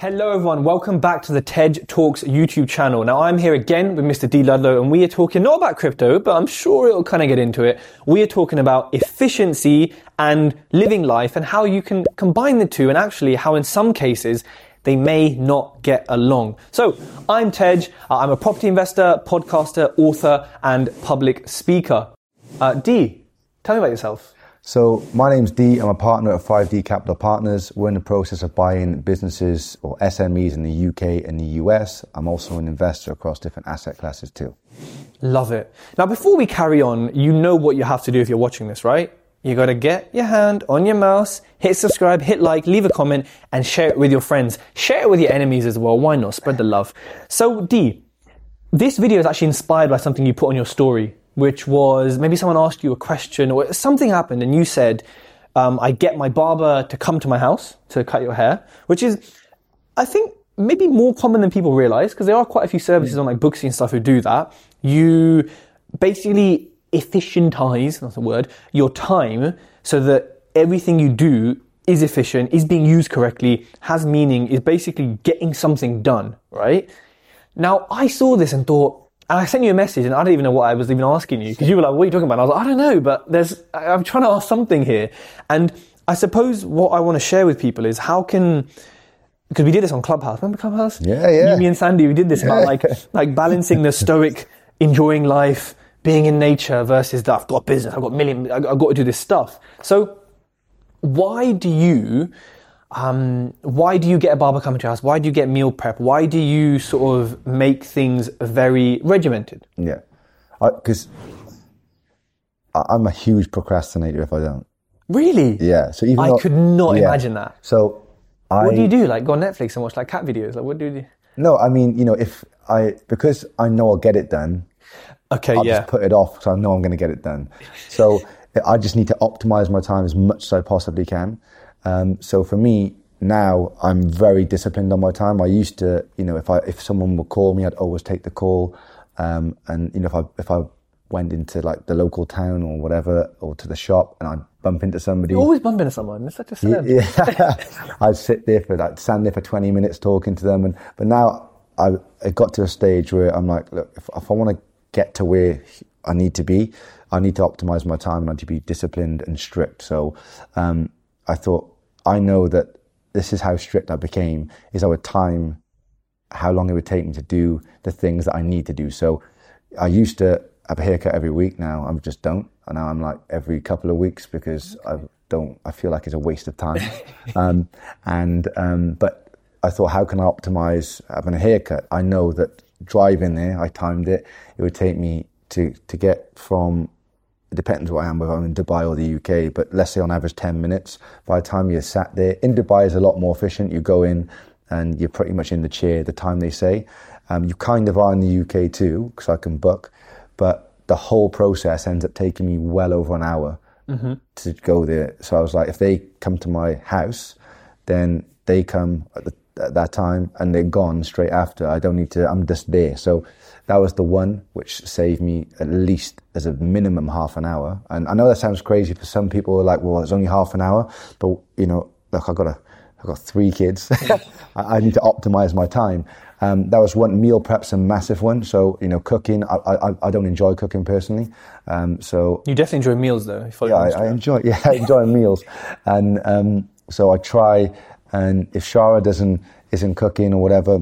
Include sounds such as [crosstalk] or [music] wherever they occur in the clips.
Hello, everyone. Welcome back to the Tej Talks YouTube channel. Now, I'm here again with Mr. D. Ludlow, and we are talking not about crypto, but I'm sure it'll kind of get into it. We are talking about efficiency and living life and how you can combine the two, and actually, how in some cases, they may not get along. So, I'm Tej. Uh, I'm a property investor, podcaster, author, and public speaker. Uh, D, tell me about yourself. So my name's D. I'm a partner at 5D Capital Partners. We're in the process of buying businesses or SMEs in the UK and the US. I'm also an investor across different asset classes too. Love it. Now, before we carry on, you know what you have to do if you're watching this, right? You gotta get your hand on your mouse, hit subscribe, hit like, leave a comment, and share it with your friends. Share it with your enemies as well. Why not? Spread the love. So, D, this video is actually inspired by something you put on your story which was maybe someone asked you a question or something happened and you said, um, I get my barber to come to my house to cut your hair, which is, I think, maybe more common than people realize because there are quite a few services on like Booksy and stuff who do that. You basically efficientize, that's a word, your time so that everything you do is efficient, is being used correctly, has meaning, is basically getting something done, right? Now, I saw this and thought, and I sent you a message and I don't even know what I was even asking you because you were like, what are you talking about? And I was like, I don't know, but there's, I'm trying to ask something here. And I suppose what I want to share with people is how can, because we did this on Clubhouse. Remember Clubhouse? Yeah, yeah. You, me and Sandy, we did this about like, like balancing the stoic, enjoying life, being in nature versus that I've got business, I've got million, I've got to do this stuff. So why do you, um, why do you get a barber coming to your house? Why do you get meal prep? Why do you sort of make things very regimented? Yeah, because I'm a huge procrastinator if I don't. Really? Yeah. So even I though, could not yeah. imagine that. So I, What do you do? Like go on Netflix and watch like cat videos? Like what do you do? No, I mean, you know, if I because I know I'll get it done, Okay, I'll yeah. just put it off because I know I'm going to get it done. So I just need to optimize my time as much as I possibly can. Um, so for me now, I'm very disciplined on my time. I used to, you know, if I if someone would call me, I'd always take the call. Um, and you know, if I if I went into like the local town or whatever, or to the shop, and I'd bump into somebody. You always bump into someone. It's such a celeb. Yeah, [laughs] I'd sit there for like stand there for twenty minutes talking to them, and but now I it got to a stage where I'm like, look, if, if I want to get to where I need to be, I need to optimize my time. And I need to be disciplined and strict. So um, I thought I know that this is how strict I became. Is I would time how long it would take me to do the things that I need to do. So I used to have a haircut every week. Now I just don't. And now I'm like every couple of weeks because I don't. I feel like it's a waste of time. [laughs] um, and um, but I thought, how can I optimize having a haircut? I know that driving there, I timed it. It would take me to to get from. It depends where I am, whether I'm in Dubai or the UK, but let's say on average 10 minutes. By the time you're sat there, in Dubai is a lot more efficient. You go in and you're pretty much in the chair the time they say. Um, you kind of are in the UK too, because I can book, but the whole process ends up taking me well over an hour Mm-hmm. to go there. So I was like, if they come to my house, then they come at, the, at that time and they're gone straight after. I don't need to, I'm just there. So that was the one which saved me at least as a minimum half an hour. And I know that sounds crazy for some people are like, well, it's only half an hour, but you know, look, I've got a, I've got three kids. [laughs] I, I need to optimize my time. Um, that was one meal prep's a massive one. So you know, cooking. I I, I don't enjoy cooking personally. Um, so You definitely enjoy meals though. You yeah, I, I enjoy. [laughs] Yeah, I enjoy meals, and um, so I try. And if Shara doesn't isn't cooking or whatever,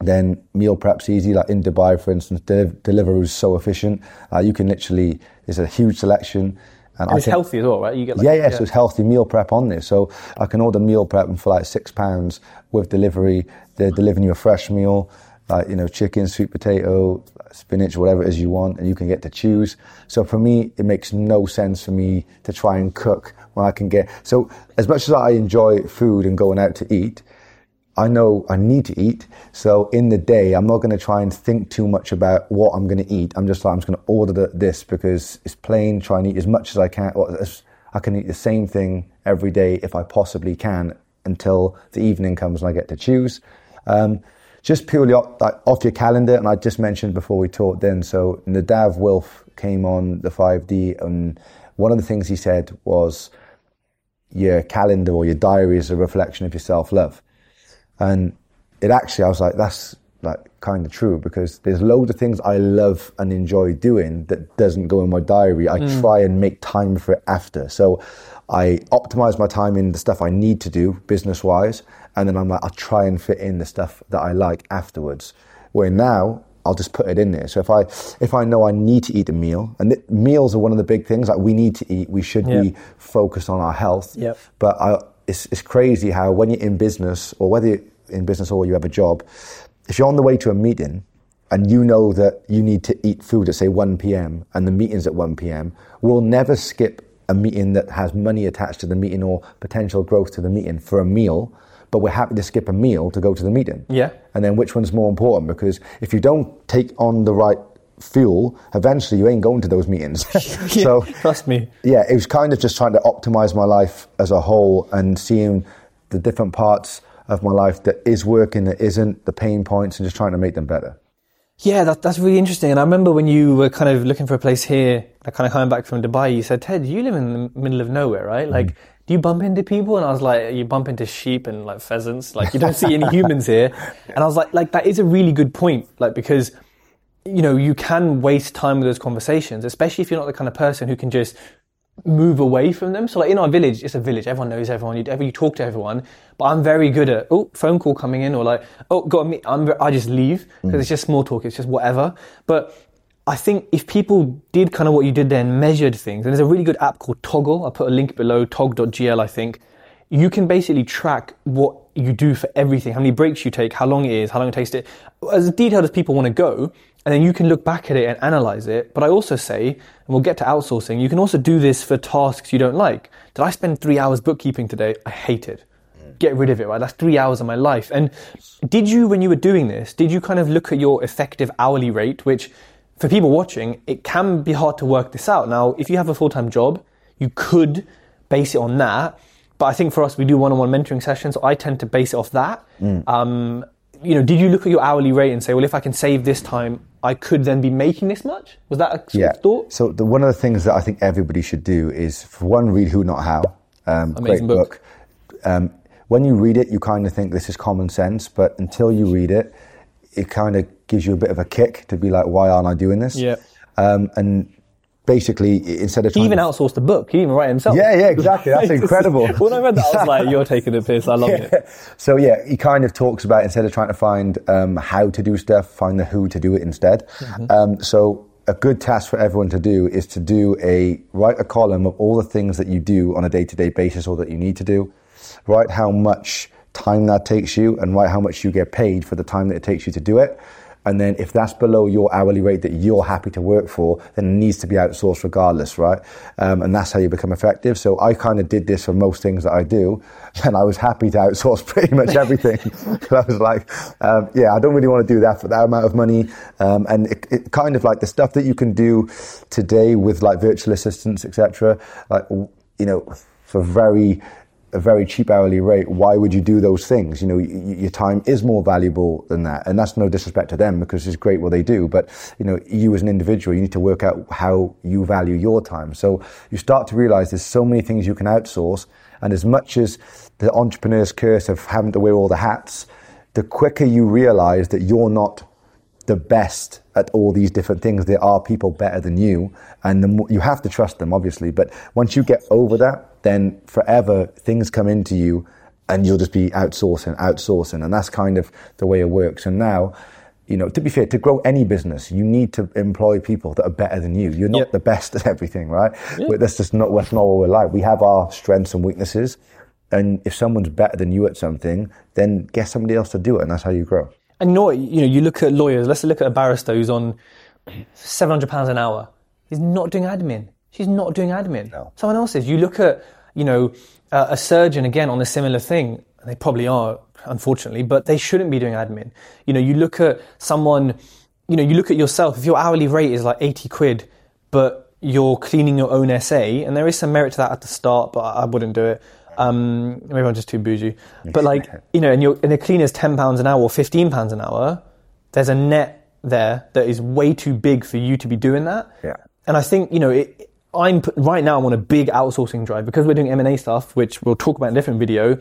then meal prep's easy. Like in Dubai, for instance, Del- Deliveroo is so efficient. Uh, you can literally there's a huge selection, and, I it's can- healthy as well, right? You get like, yeah, yeah, so it's healthy meal prep on there. So I can order meal prep and for like six pounds with delivery. They're delivering you a fresh meal, like, you know, chicken, sweet potato, spinach, whatever it is you want, and you can get to choose. So for me, it makes no sense for me to try and cook when I can get. So as much as I enjoy food and going out to eat, I know I need to eat. So in the day, I'm not going to try and think too much about what I'm going to eat. I'm just like, I'm just going to order the, this because it's plain, try and eat as much as I can. I can eat the same thing every day if I possibly can until the evening comes and I get to choose. Um, just purely off, like, off your calendar, and I just mentioned before we talked then, so Nadav Wilf came on the 5D, and one of the things he said was your calendar or your diary is a reflection of your self love. And it actually, I was like, that's like kind of true because there's loads of things I love and enjoy doing that doesn't go in my diary. I mm. try and make time for it after. So I optimize my time in the stuff I need to do business wise. And then I'm like, I'll try and fit in the stuff that I like afterwards. Where now I'll just put it in there. So if I if I know I need to eat a meal, and th- meals are one of the big things. Like we need to eat, we should yep. be focused on our health. Yep. But I, it's it's crazy how when you're in business or whether you're in business or you have a job, if you're on the way to a meeting and you know that you need to eat food at say 1 p.m. and the meeting's at 1 p.m., we'll never skip a meeting that has money attached to the meeting or potential growth to the meeting for a meal but we're happy to skip a meal to go to the meeting. Yeah. And then which one's more important? Because if you don't take on the right fuel, eventually you ain't going to those meetings. [laughs] so trust me. Yeah, it was kind of just trying to optimize my life as a whole and seeing the different parts of my life that is working, that isn't, the pain points, and just trying to make them better. Yeah, that, that's really interesting. And I remember when you were kind of looking for a place here, kind of coming back from Dubai, you said, Tej, you live in the middle of nowhere, right? Like, mm do you bump into people? And I was like, you bump into sheep and like pheasants. Like you don't see any humans here. And I was like, like that is a really good point. Like because, you know, you can waste time with those conversations, especially if you're not the kind of person who can just move away from them. So like in our village, it's a village. Everyone knows everyone. You, you talk to everyone. But I'm very good at, oh, phone call coming in or like, oh, got me. I'm, I just leave because mm. it's just small talk. It's just whatever. But I think if people did kind of what you did there and measured things, and there's a really good app called Toggl. I'll put a link below, tog.gl, I think. You can basically track what you do for everything, how many breaks you take, how long it is, how long it takes to, as detailed as people want to go. And then you can look back at it and analyze it. But I also say, and we'll get to outsourcing, you can also do this for tasks you don't like. Did I spend three hours bookkeeping today? I hate it mm. get rid of it, right? That's three hours of my life. And did you, when you were doing this, did you kind of look at your effective hourly rate, which for people watching, it can be hard to work this out. Now, if you have a full time job, you could base it on that. But I think for us, we do one on one mentoring sessions, so I tend to base it off that. Mm. Um, you know, did you look at your hourly rate and say, well, if I can save this time, I could then be making this much? Was that a thought? yeah. thought? So the, one of the things that I think everybody should do is, for one, read Who Not How. Um, Amazing great book. book. Um, when you read it, you kind of think this is common sense, but until you read it, it kind of gives you a bit of a kick to be like, why aren't I doing this? Yeah. Um, and basically, instead of he even to, outsourced the book, he even wrote it himself. Yeah, yeah, exactly. That's [laughs] incredible. when I read that, I was like, you're taking the piss. I love [laughs] yeah. it. So yeah, he kind of talks about instead of trying to find um, how to do stuff, find the who to do it instead. Mm-hmm. Um, so a good task for everyone to do is to do a write a column of all the things that you do on a day to day basis or that you need to do. Write how much time that takes you and write how much you get paid for the time that it takes you to do it. And then if that's below your hourly rate that you're happy to work for, then it needs to be outsourced regardless, right? Um, and that's how you become effective. So I kind of did this for most things that I do, [laughs] and I was happy to outsource [laughs] pretty much everything. [laughs] I was like, um, yeah, I don't really want to do that for that amount of money. Um, and it, it, kind of like the stuff that you can do today with like virtual assistants, etc. Like you know, for very a very cheap hourly rate, why would you do those things? You know, y- your time is more valuable than that. And that's no disrespect to them because it's great what they do. But, you know, you as an individual, you need to work out how you value your time. So you start to realize there's so many things you can outsource. And as much as the entrepreneur's curse of having to wear all the hats, the quicker you realize that you're not the best at all these different things. There are people better than you, and the more, you have to trust them, obviously. But once you get over that, then forever things come into you and you'll just be outsourcing, outsourcing. And that's kind of the way it works. And now, you know, to be fair, to grow any business, you need to employ people that are better than you. You're not yep. the best at everything, right? Yep. But that's just not, that's not what we're like. We have our strengths and weaknesses. And if someone's better than you at something, then get somebody else to do it. And that's how you grow. And you know, you know, you look at lawyers, let's look at a barrister who's on £700 an hour. He's not doing admin. She's not doing admin. No. Someone else is. You look at, you know, uh, a surgeon again on a similar thing. They probably are unfortunately, but they shouldn't be doing admin. You know, you look at someone, you know, you look at yourself, if your hourly rate is like 80 quid, but you're cleaning your own SA, and there is some merit to that at the start, but I wouldn't do it. Um, maybe I'm just too bougie. But [laughs] like, you know, and, your and the cleaner's £10 an hour or £15 an hour, there's a net there that is way too big for you to be doing that. Yeah. And I think, you know, it, I'm right now I'm on a big outsourcing drive because we're doing M&A stuff, which we'll talk about in a different video.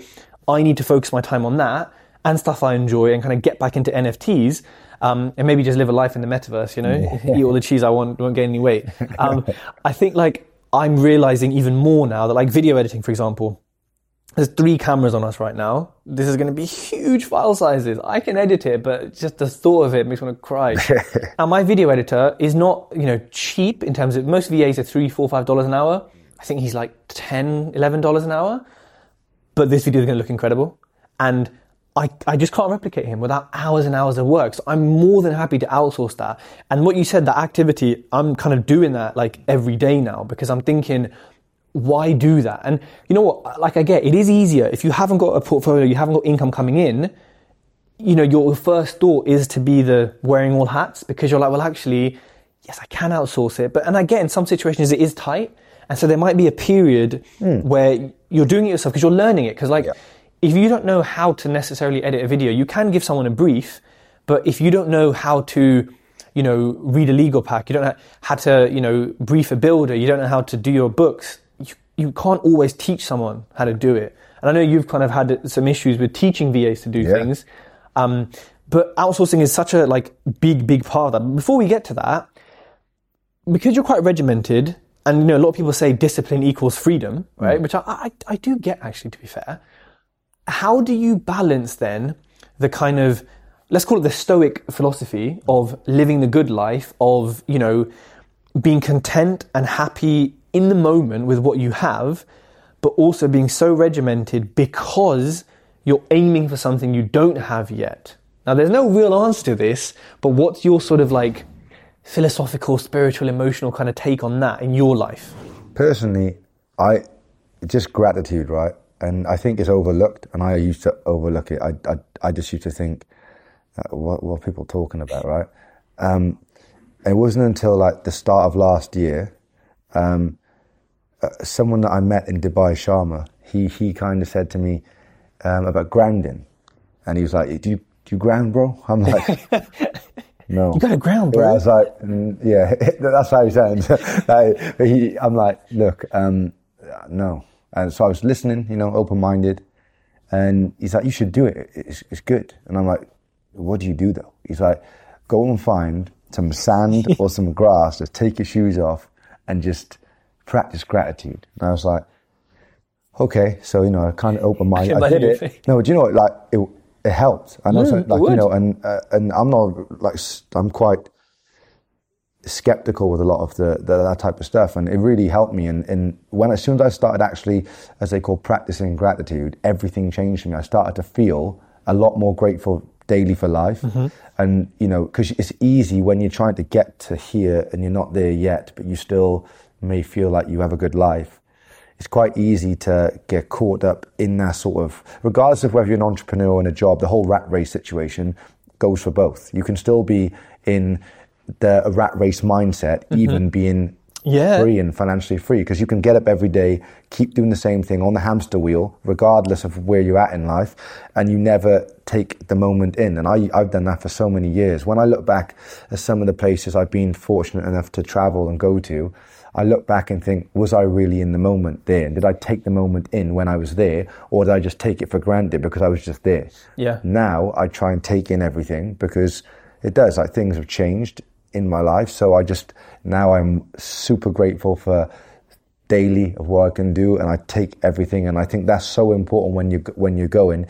I need to focus my time on that and stuff I enjoy and kind of get back into NFTs. Um, and maybe just live a life in the metaverse, you know, [laughs] eat all the cheese I want, won't gain any weight. Um, [laughs] I think like I'm realizing even more now that like video editing, for example, there's three cameras on us right now. This is going to be huge file sizes. I can edit it, but just the thought of it makes me want to cry. [laughs] and my video editor is not, you know, cheap in terms of most VAs are three, four, five dollars an hour. I think he's like ten, eleven dollars an hour. But this video is going to look incredible. And I, I just can't replicate him without hours and hours of work. So I'm more than happy to outsource that. And what you said, that activity, I'm kind of doing that like every day now because I'm thinking, why do that? And you know what? Like I get, it is easier if you haven't got a portfolio, you haven't got income coming in. You know, your first thought is to be the wearing all hats because you're like, well, actually, yes, I can outsource it. But and I get in some situations it is tight, and so there might be a period hmm. where you're doing it yourself because you're learning it. Because like, if you don't know how to necessarily edit a video, you can give someone a brief, but if you don't know how to you know, read a legal pack. You don't know how to, you know, brief a builder. You don't know how to do your books you, can't always teach someone how to do it. And I know you've kind of had some issues with teaching VAs to do Yeah. things. Um, but outsourcing is such a like big, big part of that. Before we get to that, because you're quite regimented, and you know a lot of people say discipline equals freedom, right? Which I, I I do get actually. To be fair, how do you balance then the kind of let's call it the stoic philosophy of living the good life of you know being content and happy in the moment with what you have but also being so regimented because you're aiming for something you don't have yet now there's no real answer to this but what's your sort of like philosophical spiritual emotional kind of take on that in your life personally, I just gratitude, right? And I think it's overlooked, and I used to overlook it. I, I, I just used to think, uh, what, what are people talking about, right? Um, it wasn't until like the start of last year, um, uh, someone that I met in Dubai, Sharma, he, he kind of said to me um, about grounding. And he was like, do you, do you ground, bro? I'm [laughs] like, no. you got to ground Yeah, I was like, mm, yeah, [laughs] that's how he sounds. [laughs] like, he, I'm like, look, um, no. And so I was listening, you know, open minded. And he's like, you should do it. It's, it's good. And I'm like, what do you do though? He's like, go and find some sand or some grass, just take your shoes off and just practice gratitude. And I was like, okay. So, you know, I kind of open my, [laughs] can I did it. it. No, do you know what? Like, it, it helped. I know, Mm, like, you know, and, uh, and I'm not like, I'm quite, skeptical with a lot of the, the that type of stuff, and it really helped me. And, and when as soon as I started actually, as they call practicing gratitude, everything changed for me. I started to feel a lot more grateful daily for life, and you know, because it's easy when you're trying to get to here and you're not there yet, but you still may feel like you have a good life. It's quite easy to get caught up in that sort of, regardless of whether you're an entrepreneur or in a job, the whole rat race situation goes for both. You can still be in the rat race mindset, mm-hmm. even being Yeah. free and financially free, because you can get up every day, keep doing the same thing on the hamster wheel, regardless of where you're at in life, and you never take the moment in. And I, I've done that for so many years. When I look back at some of the places I've been fortunate enough to travel and go to, I look back and think, was I really in the moment there? Did I take the moment in when I was there, or did I just take it for granted because I was just there? Yeah. Now I try and take in everything because it does. Like things have changed in my life, so I just now I'm super grateful for daily of what I can do, and I take everything. And I think that's so important when you when you're going.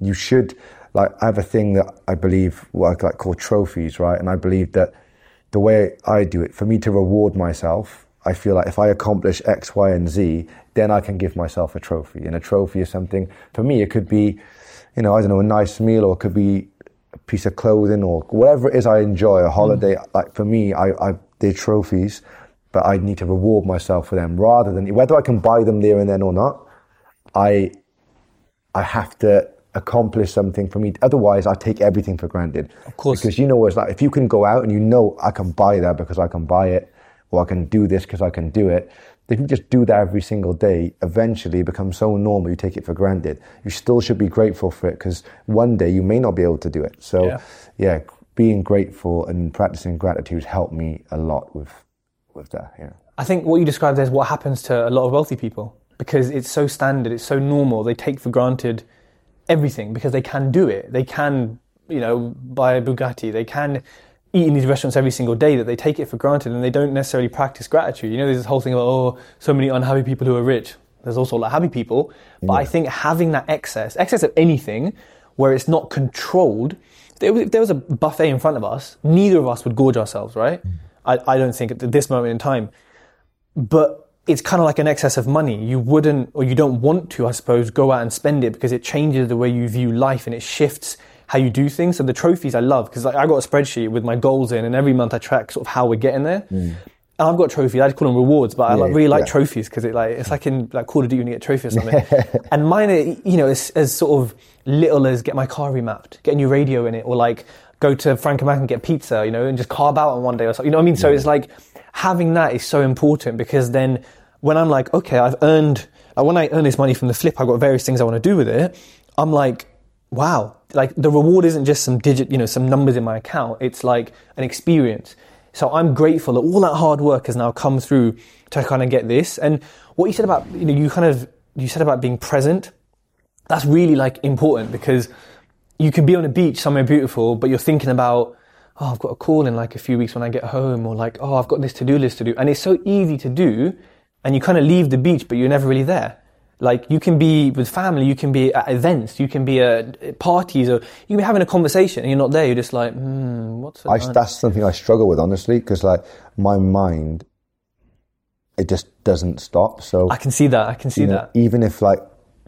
You should like I have a thing that I believe what I like called trophies, right? And I believe that the way I do it, for me to reward myself, I feel like if I accomplish X, Y, and Z, then I can give myself a trophy. And a trophy is something, for me, it could be, you know, I don't know, a nice meal or it could be a piece of clothing or whatever it is I enjoy, a holiday. Mm. Like for me, I, I, they're trophies, but I need to reward myself for them rather than, whether I can buy them there and then or not, I, I have to accomplish something for me. Otherwise, I take everything for granted. Of course. Because you know, it's like if you can go out and you know I can buy that because I can buy it, or I can do this because I can do it. If you just do that every single day, eventually it becomes so normal you take it for granted. You still should be grateful for it because one day you may not be able to do it. So, Yeah. yeah, being grateful and practicing gratitude helped me a lot with with that. Yeah. I think what you described as what happens to a lot of wealthy people because it's so standard, it's so normal. They take for granted everything because they can do it. They can, you know, buy a Bugatti. They can eat in these restaurants every single day that they take it for granted and they don't necessarily practice gratitude. You know, there's this whole thing about, oh, so many unhappy people who are rich. There's also a lot of happy people. But I think having that excess, excess of anything where it's not controlled, if there was a buffet in front of us, neither of us would gorge ourselves, right? Mm. I, I don't think at this moment in time but it's kind of like an excess of money. You wouldn't, or you don't want to, I suppose, go out and spend it because it changes the way you view life and it shifts how you do things. So the trophies I love because like, I got a spreadsheet with my goals in, and every month I track sort of how we're getting there. Mm. And I've got trophies. I call them rewards, but I like, Yeah, really like yeah. trophies because it like it's like in like Call of Duty when you get a trophy or [laughs] something. and mine, are, you know, as, as sort of little as get my car remapped, get a new radio in it, or like go to Franco Manca and get pizza, you know, and just carb out on one day or something. You know what I mean? So it's like having that is so important because then when I'm like, okay, I've earned, when I earn this money from the flip, I've got various things I want to do with it. I'm like, wow, like the reward isn't just some digit, you know, some numbers in my account. It's like an experience. So I'm grateful that all that hard work has now come through to kind of get this. And what you said about, you know, you kind of, you said about being present. That's really like important because you can be on a beach somewhere beautiful, but you're thinking about, oh, I've got a call in like a few weeks when I get home, or like, oh, I've got this to do list to do. And it's so easy to do, and you kind of leave the beach, but you're never really there. Like you can be with family, you can be at events, you can be at parties, or you can be having a conversation and you're not there. You're just like, hmm, what's I, that's something I struggle with, honestly, because like my mind, it just doesn't stop. So I can see that. I can see you know, that. even if like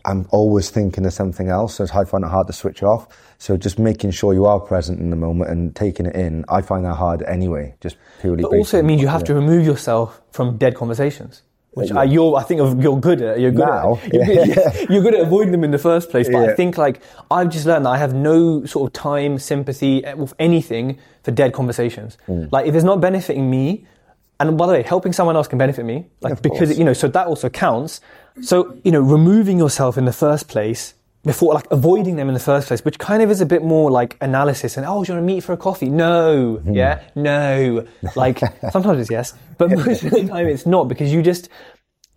I'm always thinking of something else, so I find it hard to switch off. So just making sure you are present in the moment and taking it in, I find that hard anyway. Just purely. But also, it means you have yeah. to remove yourself from dead conversations, which Yeah. I, you're, I think you're good at. You're good Now, at. [laughs] You're, yeah. good, you're good at avoiding them in the first place. But I think like I've just learned that I have no sort of time, sympathy eh, with anything for dead conversations. Mm. Like if it's not benefiting me, and by the way, helping someone else can benefit me, like because course. you know, so that also counts. So you know, removing yourself in the first place before like avoiding them in the first place, which kind of is a bit more like analysis and oh, do you want to meet for a coffee? No, Hmm. yeah, no. [laughs] Like sometimes it's yes, but most of the time it's not because you just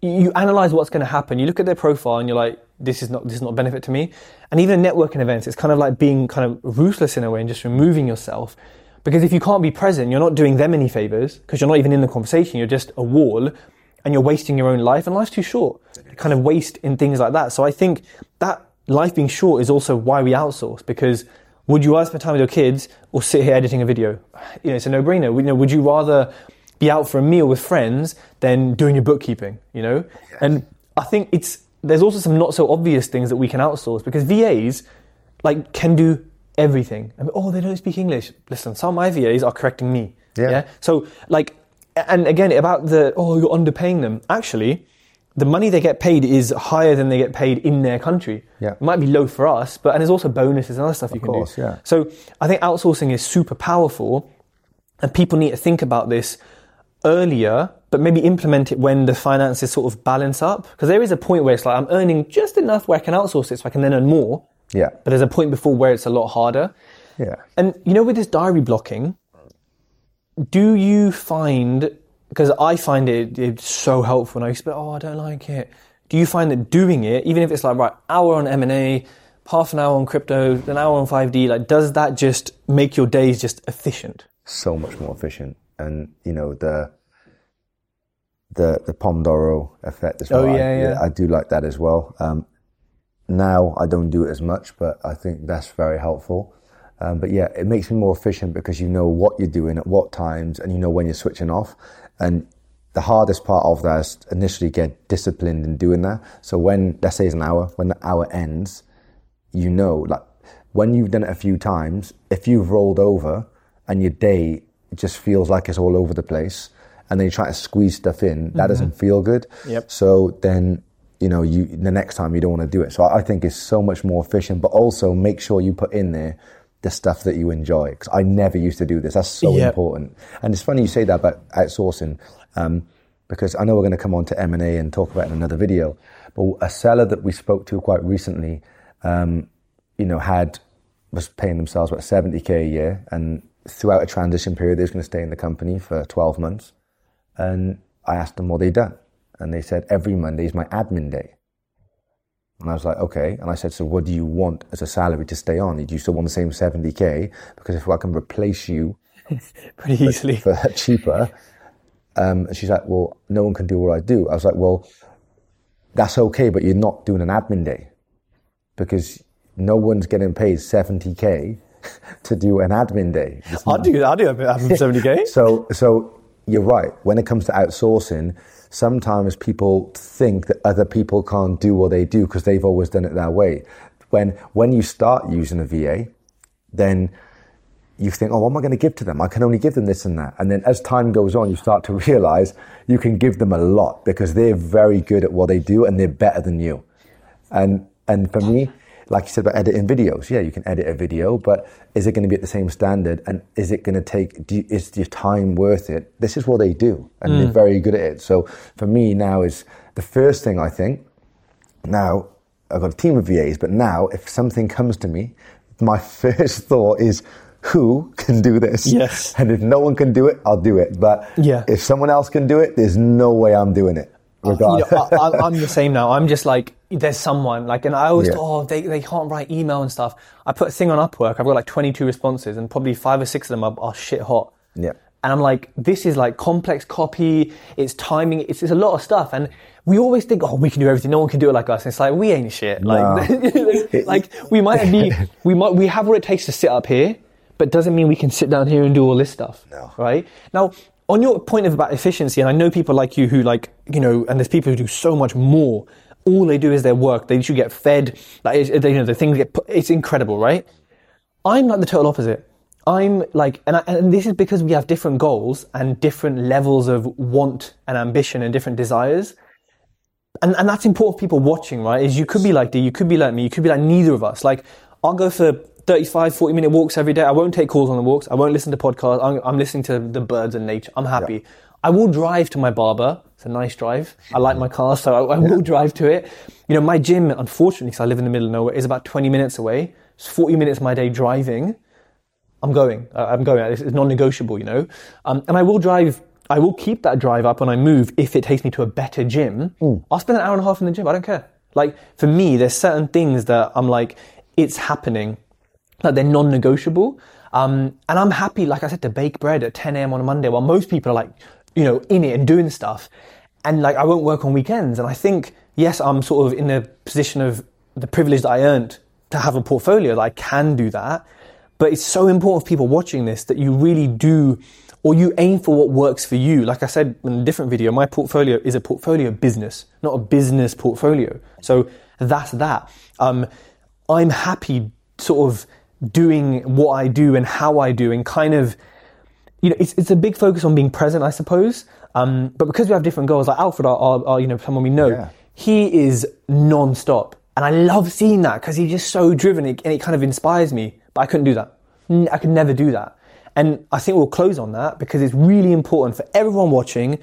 you analyze what's going to happen. You look at their profile and you're like, this is not this is not a benefit to me. And even in networking events, it's kind of like being kind of ruthless in a way and just removing yourself. Because if you can't be present, you're not doing them any favors because you're not even in the conversation. You're just a wall and you're wasting your own life and life's too short. You kind of waste in things like that. So I think that life being short is also why we outsource because would you rather spend time with your kids or sit here editing a video? You know, it's a no-brainer. You know, would you rather be out for a meal with friends than doing your bookkeeping? You know, and I think it's there's also some not so obvious things that we can outsource because VAs like can do everything. I mean, oh, they don't speak English. Listen, some of my VAs are correcting me. Yeah. So like, and again about the oh you're underpaying them. Actually, the money they get paid is higher than they get paid in their country. Yeah. It might be low for us, but and there's also bonuses and other stuff you can course, do. yeah. So I think outsourcing is super powerful, and people need to think about this earlier, but maybe implement it when the finances sort of balance up. Because there is a point where it's like I'm earning just enough where I can outsource it, so I can then earn more. Yeah. But there's a point before where it's a lot harder. Yeah. And you know, with this diary blocking, do you find because I find it it's so helpful. And I used to be, oh, I don't like it. Do you find that doing it, even if it's like right hour on M and A, half an hour on crypto, an hour on five D, like does that just make your days just efficient? so much more efficient. And you know the the the Pomodoro effect as Oh, well. I, yeah, yeah. I do like that as well. Um, now I don't do it as much, but I think that's very helpful. Um, but yeah, it makes me more efficient because you know what you're doing at what times, and you know when you're switching off. And the hardest part of that is initially get disciplined in doing that. So when let's say it's an hour, when the hour ends, you know, like when you've done it a few times, if you've rolled over and your day just feels like it's all over the place, and then you try to squeeze stuff in, that mm-hmm. doesn't feel good. Yep. So then you know, you the next time you don't want to do it. So I think it's so much more efficient, but also make sure you put in there the stuff that you enjoy. Because I never used to do this. That's so Yep. important. And it's funny you say that about outsourcing, um, because I know we're going to come on to M and A and talk about it in another video. But a seller that we spoke to quite recently, um, you know, had was paying themselves about seventy k a year, and throughout a transition period, they was going to stay in the company for twelve months. And I asked them what they'd done. And they said, every Monday is my admin day. And I was like, okay. And I said, so what do you want as a salary to stay on? Do you still want the same 70K? Because if I can replace you [laughs] Pretty easily. for cheaper, um, and she's like, well, no one can do what I do. I was like, well, that's okay, but you're not doing an admin day because no one's getting paid 70K [laughs] to do an admin day. I'll do I'll do a bit of [laughs] 70k. so, so you're right. When it comes to outsourcing, sometimes people think that other people can't do what they do because they've always done it that way. When when you start using a VA, then you think, oh, what am I going to give to them? I can only give them this and that. And then as time goes on, you start to [laughs] realize you can give them a lot because they're very good at what they do and they're better than you. And and for me, like you said about editing videos, yeah, you can edit a video, but is it going to be at the same standard? And is it going to take? Do you, is your time worth it? This is what they do, and they're mm. very good at it. So for me now is the first thing I think. Now I've got a team of VAs, but now if something comes to me, my [laughs] first thought is. Who can do this? Yes. And if no one can do it, I'll do it. But Yeah. if someone else can do it, there's no way I'm doing it. you Regardless. know, I, I'm the same now. I'm just like, there's someone like, and I always Yeah. thought, oh, they, they can't write email and stuff. I put a thing on Upwork. I've got like 22 responses, and probably five or six of them are, are shit hot. Yeah. And I'm like, this is like complex copy. It's timing. It's, it's a lot of stuff. And we always think, oh, we can do everything. No one can do it like us. And it's like we ain't shit. Like, [laughs] like we might be, [laughs] we might, we have what it takes to sit up here, but doesn't mean we can sit down here and do all this stuff. No. Right now, on your point of about efficiency, and I know people like you who like, you know, and there's people who do so much more. All they do is their work. They should get fed. Like, they, you know, the things get. Put, it's incredible, right? I'm like the total opposite. I'm like, and, I, and this is because we have different goals and different levels of want and ambition and different desires. And, and that's important for people watching, right? Is you could be like D, you could be like me, you could be like neither of us. Like, I'll go for 35, 40 minute walks every day. I won't take calls on the walks. I won't listen to podcasts. I'm, I'm listening to the birds and nature. I'm happy. I will drive to my barber. It's a nice drive. I like my car, so I, I will drive to it. You know, my gym, unfortunately, because I live in the middle of nowhere, is about 20 minutes away. It's 40 minutes of my day driving. I'm going. Uh, I'm going. It's, it's non-negotiable, you know. Um, and I will drive. I will keep that drive up when I move if it takes me to a better gym. I'll spend an hour and a half in the gym. I don't care. Like for me, there's certain things that I'm like, it's happening. Like they're non-negotiable. Um, and I'm happy, like I said, to bake bread at 10 a.m. on a Monday while most people are like, you know, in it and doing stuff. And like I won't work on weekends. And I think, yes, I'm sort of in the position of the privilege that I earned to have a portfolio that I can do that. But it's so important for people watching this that you really do, or you aim for what works for you. Like I said in a different video, my portfolio is a portfolio business, not a business portfolio. So that's that. Um, I'm happy sort of doing what I do and how I do and kind of, you know, it's, it's a big focus on being present, I suppose. Um, but because we have different goals, like Alfred, our you know, someone we know, Yeah. he is non-stop. And I love seeing that because he's just so driven and it kind of inspires me. But I couldn't do that. I could never do that. And I think we'll close on that because it's really important for everyone watching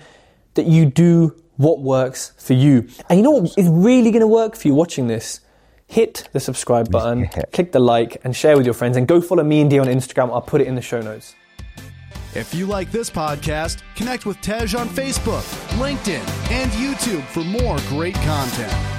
that you do what works for you. And you know what is really going to work for you watching this? Hit the subscribe button, click the like, and share with your friends. And go follow me and D on Instagram. I'll put it in the show notes. If you like this podcast, connect with Tej on Facebook, LinkedIn, and YouTube for more great content.